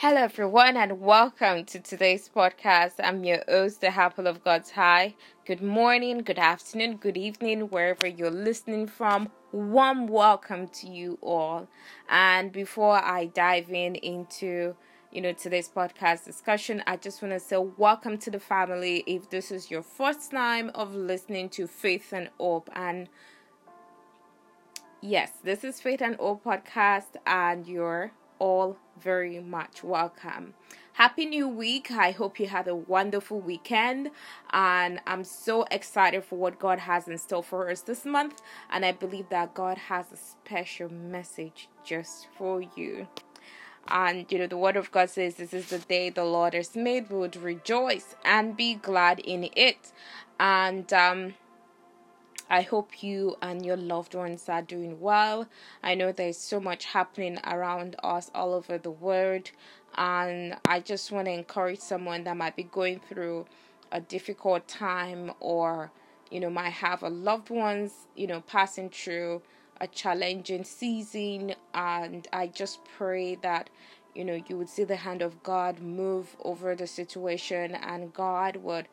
Hello, everyone, and welcome to today's podcast. I'm your host, the Apple of God's Eye. Good morning, good afternoon, good evening, wherever you're listening from. Warm welcome to you all. And before I dive in into you know today's podcast discussion, I just want to say welcome to the family. If this is your first time of listening to Faith and Hope, and yes, this is Faith and Hope podcast, and you're all very much welcome. Happy New Week. I hope you had a wonderful weekend. And I'm so excited for what God has in store for us this month. And I believe that God has a special message just for you. And you know, the word of God says, This is the day the Lord has made. We would rejoice and be glad in it. And um I hope you and your loved ones are doing well. I know there's so much happening around us all over the world, and I just want to encourage someone that might be going through a difficult time or you know might have a loved ones you know passing through a challenging season and I just pray that you know you would see the hand of God move over the situation and God would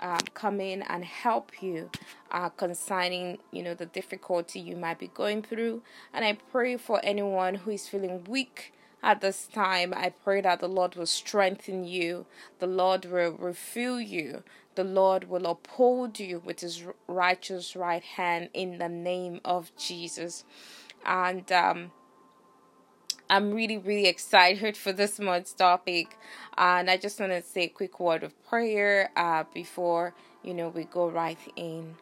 um, come in and help you uh, concerning you know the difficulty you might be going through. And i pray for anyone who is feeling weak at this time. I pray that the lord will strengthen you. The lord will refill you. The lord will uphold you with his righteous right hand in the name of jesus. And um I'm really, really excited for this month's topic. And I just want to say a quick word of prayer uh, before, you know, we go right in.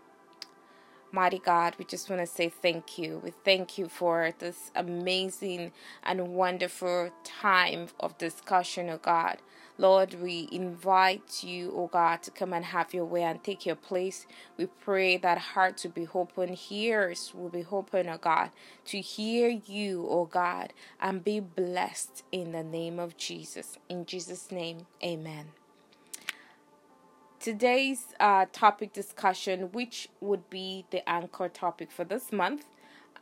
Mighty God, we just want to say thank you. We thank you for this amazing and wonderful time of discussion, oh God. Lord, we invite you, oh God, to come and have your way and take your place. We pray that hearts will be open, ears will be open, oh God, to hear you, oh God, and be blessed in the name of Jesus. In Jesus' name, amen. Today's uh, topic discussion, which would be the anchor topic for this month,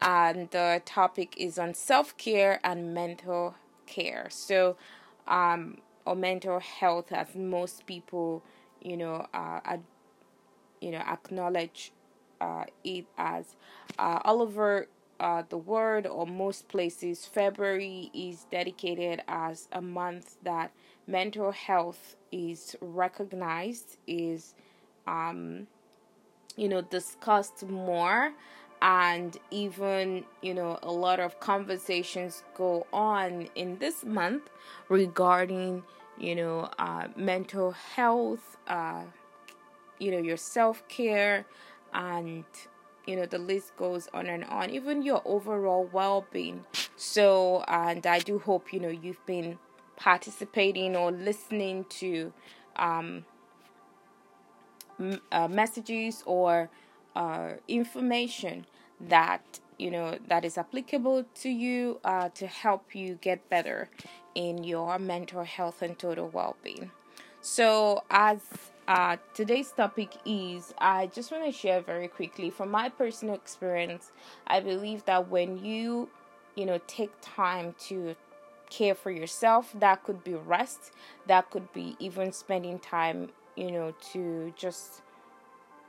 and the topic is on self care and mental care. So, um, or mental health as most people you know uh, ad, you know acknowledge uh, it as uh, all over uh, the world or most places february is dedicated as a month that mental health is recognized is um, you know discussed more and even you know a lot of conversations go on in this month regarding you know uh, mental health uh, you know your self-care and you know the list goes on and on. Even your overall well-being. So and i do hope you know you've been participating or listening to um, uh, messages or uh, information that you know that is applicable to you uh, to help you get better in your mental health and total well-being. So as uh, today's topic is i just want to share very quickly from my personal experience i believe that when you you know take time to care for yourself that could be rest that could be even spending time you know to just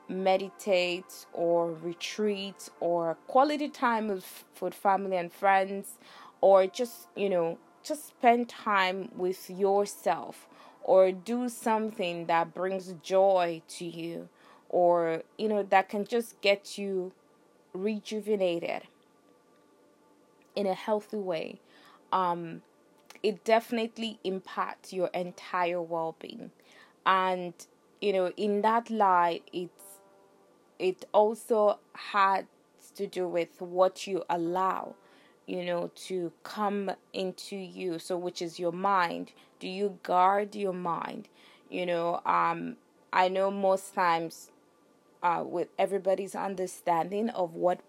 meditate or retreat or quality time with, with family and friends or just you know just spend time with yourself or do something that brings joy to you or you know that can just get you rejuvenated in a healthy way um it definitely impacts your entire well-being. And you know in that light it's it also has to do with what you allow you know to come into you so which is your mind. Do you guard your mind? You know um i know most times uh with everybody's understanding of what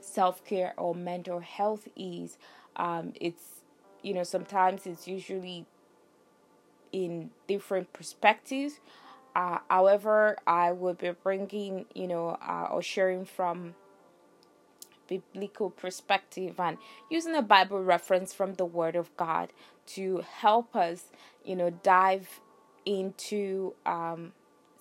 self-care or mental health is um it's you know sometimes it's usually in different perspectives. Uh, however, I will be bringing, you know, uh, or sharing from biblical perspective and using a Bible reference from the Word of God to help us, you know, dive into um,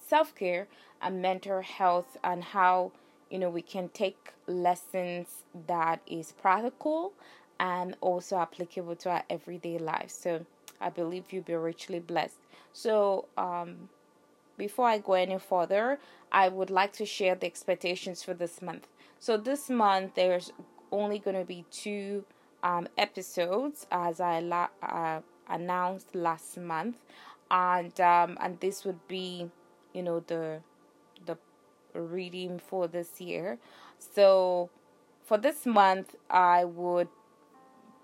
self care and mental health and how you know we can take lessons that is practical and also applicable to our everyday life. So I believe you'll be richly blessed. So um, before I go any further, I would like to share the expectations for this month. So this month there's only going to be two um, episodes as I la- uh, announced last month, and um, and this would be, you know, the the reading for this year. So for this month, I would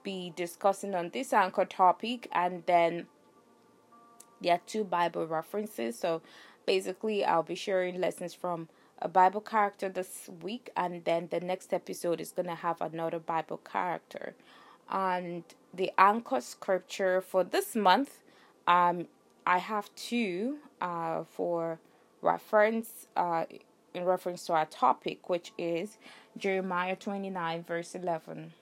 be discussing on this anchor topic, and then there are two Bible references. So basically, I'll be sharing lessons from a Bible character this week, and then the next episode is going to have another Bible character. And the anchor scripture for this month, um, I have two uh, for reference uh, in reference to our topic, which is Jeremiah 29, verse 11.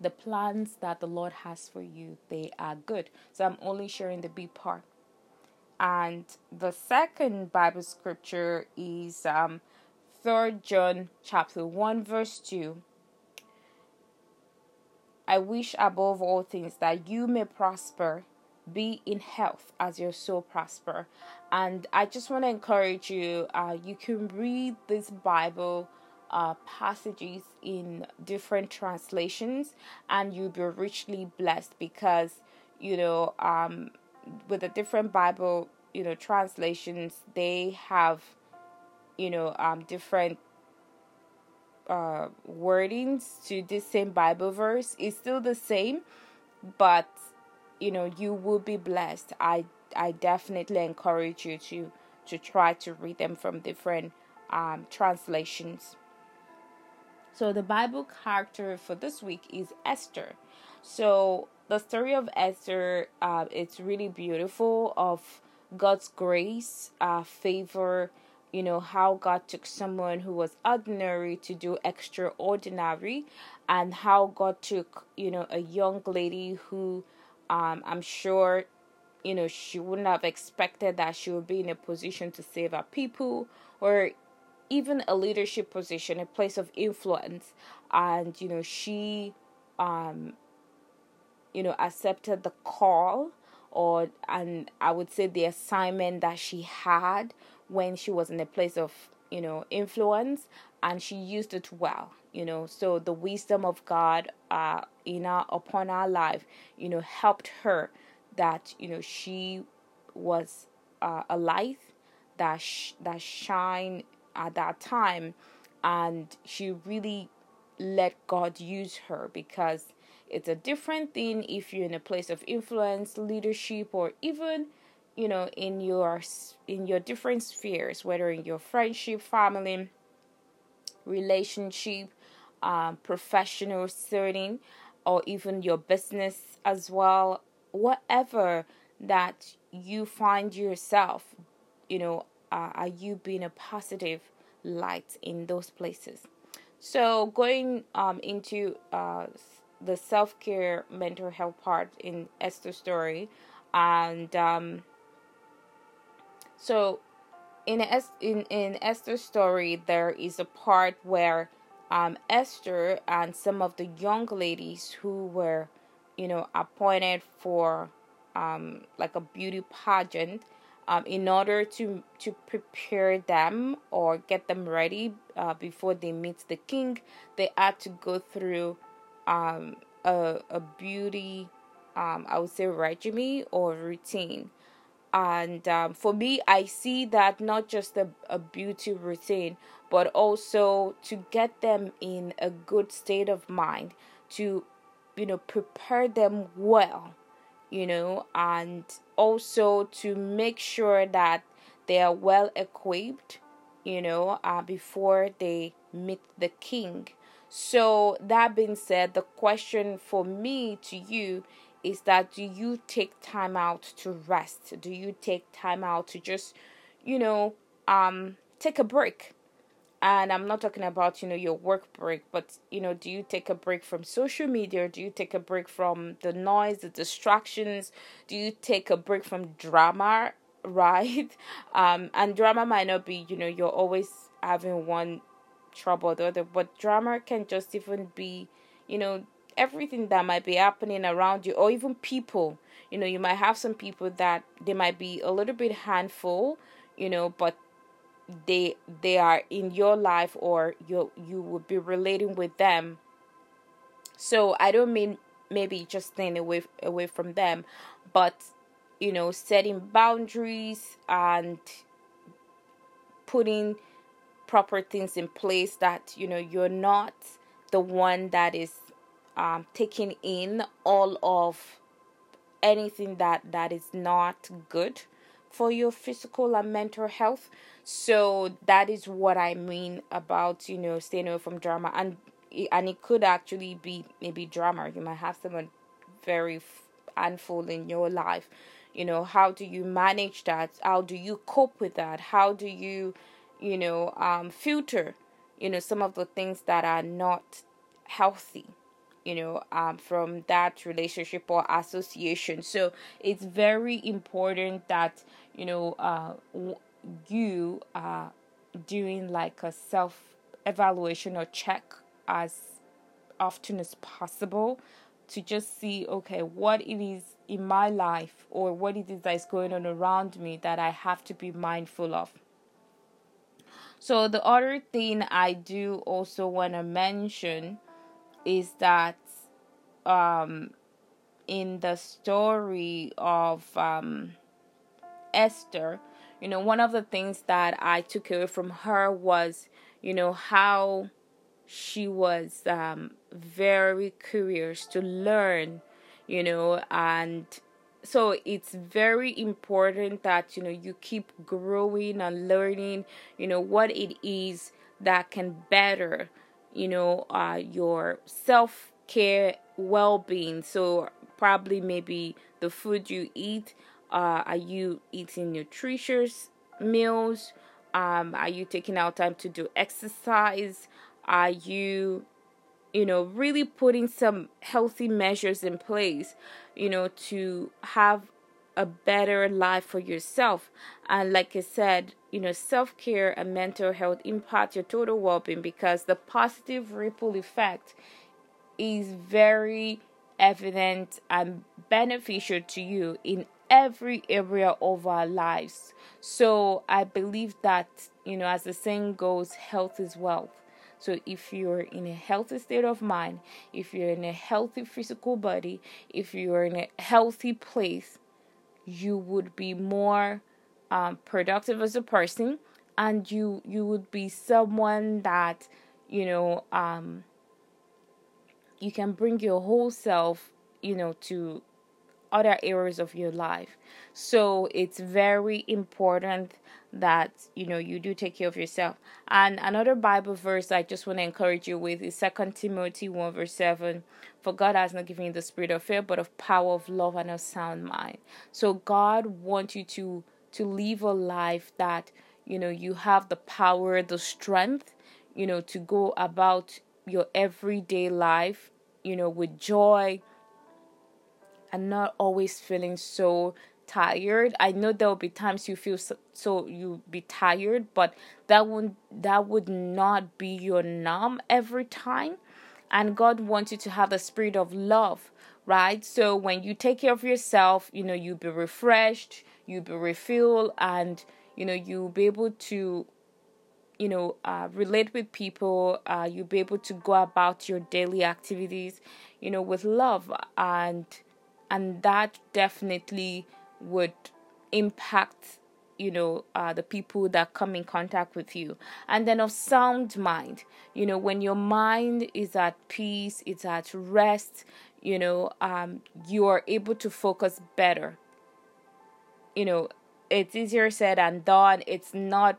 The plans that the Lord has for you, they are good. So I'm only sharing the B part. And the second Bible scripture is um, 3 John chapter 1, verse 2 I wish above all things that you may prosper, be in health as your soul prosper. And I just want to encourage you. Uh, you can read this Bible uh, passages in different translations, and you'll be richly blessed because you know um, with the different Bible you know translations they have you know um, different uh, wordings to this same Bible verse It's still the same, but you know you will be blessed. I I definitely encourage you to to try to read them from different um, translations. So the Bible character for this week is Esther. So the story of Esther, uh, it's really beautiful of God's grace, uh, favor, you know how God took someone who was ordinary to do extraordinary and how God took you know a young lady who um I'm sure you know she wouldn't have expected that she would be in a position to save her people or even a leadership position a place of influence. And you know she um you know accepted the call or and I would say the assignment that she had when she was in a place of you know influence and she used it well you know. So the wisdom of god uh in our upon our life you know helped her that you know she was uh, a light that sh- that shine at that time. And she really let god use her because it's a different thing if you're in a place of influence leadership or even you know in your in your different spheres whether in your friendship family relationship um, professional setting or even your business as well. Whatever that you find yourself you know uh, are you being a positive light in those places? So going um, into uh, the self-care mental health part in esther's story. And um, so in in in Esther's story, there is a part where um, Esther and some of the young ladies who were, you know, appointed for um, like a beauty pageant, um, in order to to prepare them or get them ready uh, before they meet the king, they had to go through um, a a beauty, um, I would say regime or routine. And um, for me i see that not just a, a beauty routine but also to get them in a good state of mind to you know prepare them well you know and also to make sure that they are well equipped you know uh, before they meet the king so that being said the question for me to you is that do you take time out to rest? Do you take time out to just, you know, um, take a break? And i'm not talking about you know your work break but you know do you take a break from social media? Do you take a break from the noise the distractions? Do you take a break from drama right? Um and drama might not be you know you're always having one trouble or the other but drama can just even be you know everything that might be happening around you or even people. You know you might have some people that they might be a little bit handful you know but they they are in your life or you you would be relating with them. So i don't mean maybe just staying away away from them but you know setting boundaries and putting proper things in place that you know you're not the one that is um, taking in all of anything that that is not good for your physical and mental health. So that is what I mean about you know staying away from drama and and it could actually be maybe drama. You might have someone very handful in your life. You know, how do you manage that? How do you cope with that? How do you, you know, um, filter, you know, some of the things that are not healthy you know um, from that relationship or association so it's very important that you know uh, you are doing like a self evaluation or check as often as possible to just see okay what it is in my life or what it is that is going on around me that I have to be mindful of. So the other thing I do also want to mention is that um, in the story of um, Esther, you know, one of the things that I took away from her was, you know, how she was um, very curious to learn, you know, and so it's very important that you know you keep growing and learning you know what it is that can better you know uh, your self care well-being. So probably maybe the food you eat uh, are you eating nutritious meals? Um, are you taking out time to do exercise? Are you you know really putting some healthy measures in place you know to have a better life for yourself and like i said you know self-care and mental health impact your total well-being because the positive ripple effect is very evident and beneficial to you in every area of our lives. So I believe that, you know, as the saying goes, health is wealth. So if you're in a healthy state of mind, if you're in a healthy physical body, if you're in a healthy place, you would be more um, productive as a person and you you would be someone that you know um, you can bring your whole self, you know, to other areas of your life. So it's very important that you know you do take care of yourself. And another Bible verse I just want to encourage you with is Second Timothy one verse seven. For God has not given you the spirit of fear, but of power, of love, and of sound mind. So God wants you to to live a life that you know you have the power, the strength, you know, to go about your everyday life, you know, with joy and not always feeling so tired. I know there will be times you feel so, so you be tired, but that would that would not be your norm every time. And God wants you to have the spirit of love, right? So when you take care of yourself, you know, you'll be refreshed, you'll be refilled, and you know, you'll be able to you know uh, relate with people uh, you'll be able to go about your daily activities you know with love and and that definitely would impact you know uh, the people that come in contact with you. And then of sound mind you know when your mind is at peace it's at rest you know um, you are able to focus better. You know it's easier said than done. It's not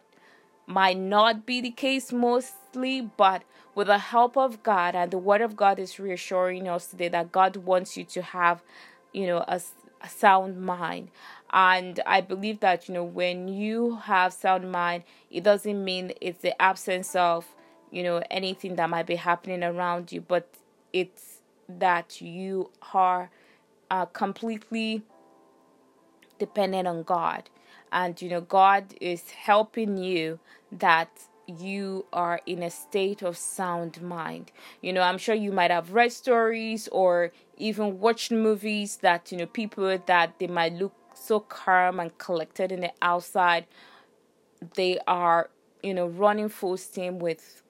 might not be the case mostly, but with the help of God and the Word of God is reassuring us today that God wants you to have, you know, a, a sound mind. And I believe that, you know, when you have sound mind, it doesn't mean it's the absence of, you know, anything that might be happening around you, but it's that you are uh, completely dependent on God. And, you know, God is helping you that you are in a state of sound mind. You know, I'm sure you might have read stories or even watched movies that, you know, people that they might look so calm and collected in the outside, they are, you know, running full steam with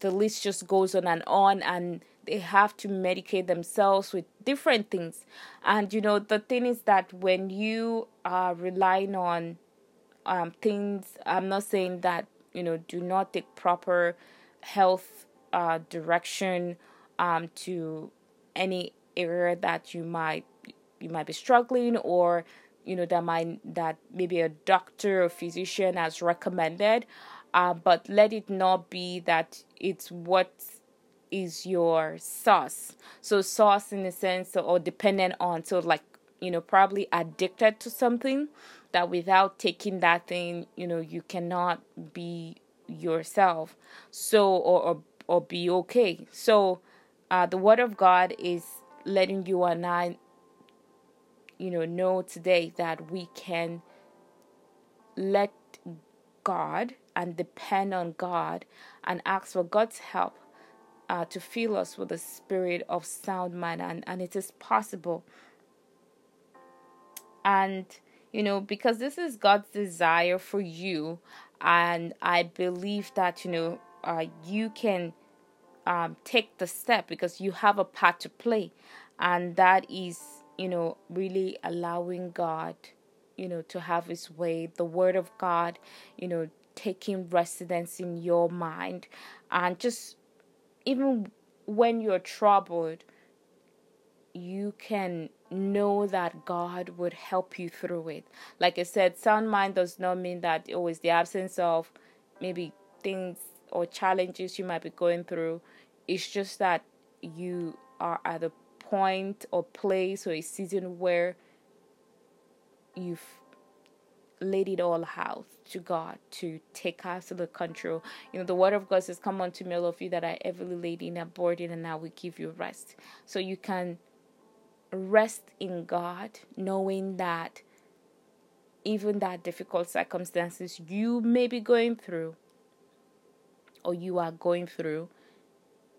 the list just goes on and on and they have to medicate themselves with different things. And you know, the thing is that when you are relying on um, things, I'm not saying that you know do not take proper health uh, direction um, to any area that you might you might be struggling or you know that might that maybe a doctor or physician has recommended uh, but let it not be that it's what is your sauce so sauce in the sense or dependent on so like you know probably addicted to something that without taking that thing, you know, you cannot be yourself. So or or, or be okay. So uh, the word of God is letting you and I you know know today that we can let God and depend on God and ask for God's help uh, to fill us with the spirit of sound mind and, and it is possible and you know, because this is God's desire for you. And I believe that, you know, uh, you can um, take the step because you have a part to play. And that is, you know, really allowing God, you know, to have His way, the Word of God, you know, taking residence in your mind. And just even when you're troubled, you can know that God would help you through it. Like I said, sound mind does not mean that it was the absence of maybe things or challenges you might be going through. It's just that you are at a point or place or a season where you've laid it all out to God to take absolute control. You know, the word of God says, Come unto me, all of you that are heavily laden and burdened, and I will give you rest. So you can rest in God, knowing that even that difficult circumstances you may be going through or you are going through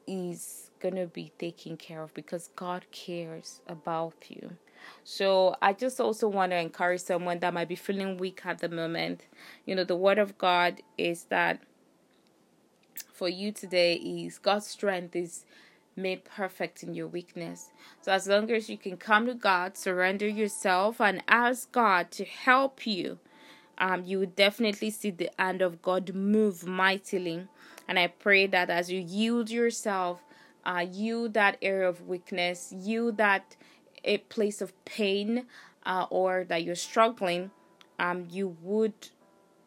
is going to be taken care of because God cares about you. So I just also want to encourage someone that might be feeling weak at the moment. You know, the word of God is that for you today is God's strength is made perfect in your weakness. So, as long as you can come to God, surrender yourself, and ask God to help you, um, you will definitely see the hand of God move mightily. And I pray that as you yield yourself, uh, yield that area of weakness, yield that a place of pain, uh, or that you're struggling, um, you would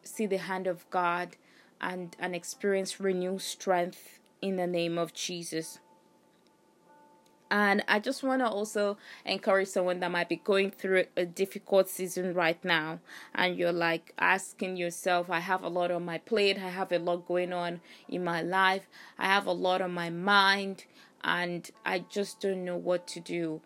see the hand of God and, and experience renewed strength in the name of Jesus. And I just want to also encourage someone that might be going through a difficult season right now. And you're like asking yourself, I have a lot on my plate. I have a lot going on in my life. I have a lot on my mind. And I just don't know what to do.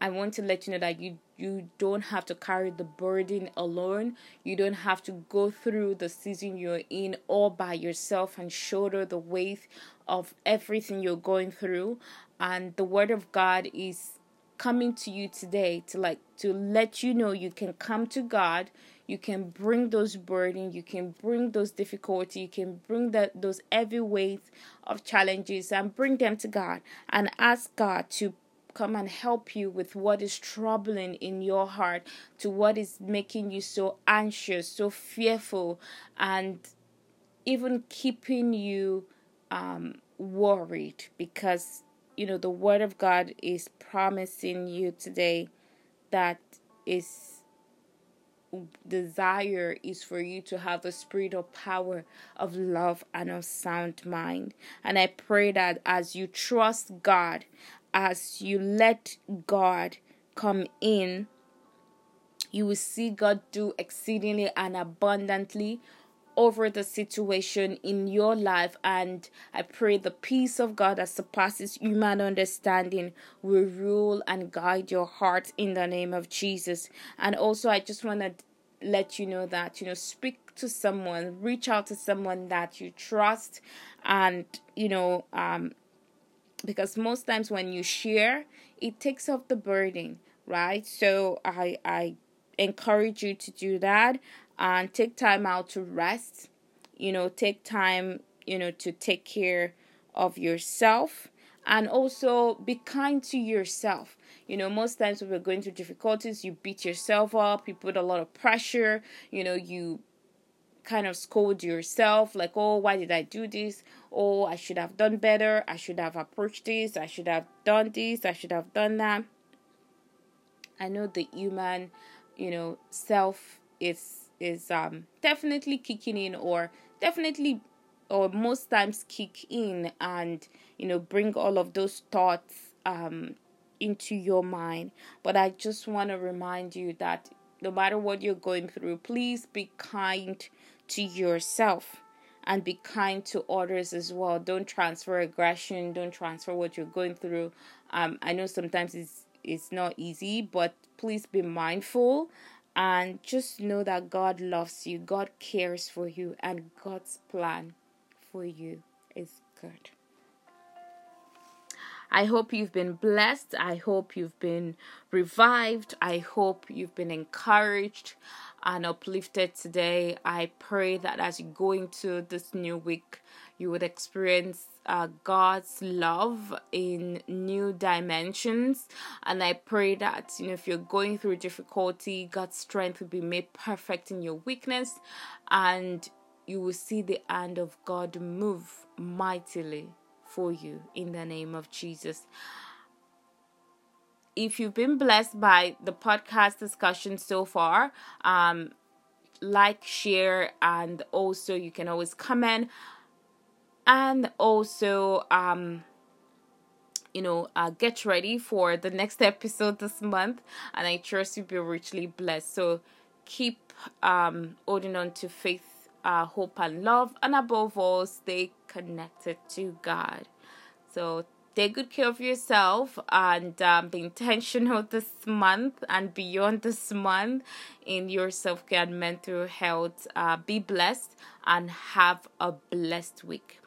I want to let you know that you you don't have to carry the burden alone. You don't have to go through the season you're in all by yourself and shoulder the weight of everything you're going through and the word of God is coming to you today to like to let you know you can come to God you can bring those burden you can bring those difficulty you can bring that those heavy weights of challenges and bring them to God and ask God to come and help you with what is troubling in your heart to what is making you so anxious so fearful and even keeping you um worried because you know the word of god is promising you today that is desire is for you to have the spirit of power of love and of sound mind. And i pray that as you trust god as you let god come in, you will see God do exceedingly and abundantly over the situation in your life. And I pray the peace of God that surpasses human understanding will rule and guide your heart in the name of Jesus. And also, I just want to let you know that, you know, speak to someone, reach out to someone that you trust, and, you know, um, because most times when you share, it takes off the burden, right? So I, I encourage you to do that and take time out to rest. You know, take time, you know, to take care of yourself and also be kind to yourself. You know, most times when we're going through difficulties, you beat yourself up, you put a lot of pressure, you know, you kind of scold yourself like, oh, why did I do this? Oh, I should have done better. I should have approached this. I should have done this. I should have done that. I know the human, you know, self is is um definitely kicking in or definitely or most times kick in and you know bring all of those thoughts um into your mind. But i just want to remind you that no matter what you're going through please be kind to yourself and be kind to others as well. Don't transfer aggression don't transfer what you're going through. Um i know sometimes it's it's not easy but please be mindful and just know that God loves you, God cares for you, and God's plan for you is good. I hope you've been blessed. I hope you've been revived. I hope you've been encouraged and uplifted today. I pray that as you go into this new week, you would experience uh, God's love in new dimensions. And I pray that, you know, if you're going through difficulty, God's strength will be made perfect in your weakness and you will see the hand of God move mightily for you in the name of Jesus. If you've been blessed by the podcast discussion so far, um, like, share, and also you can always comment and also um you know uh, get ready for the next episode this month. And i trust you'll be richly blessed. So keep um holding on to faith uh, hope and love. And above all stay connected to god. So take good care of yourself and um, be intentional this month and beyond this month in your self-care and mental health. Uh, be blessed and have a blessed week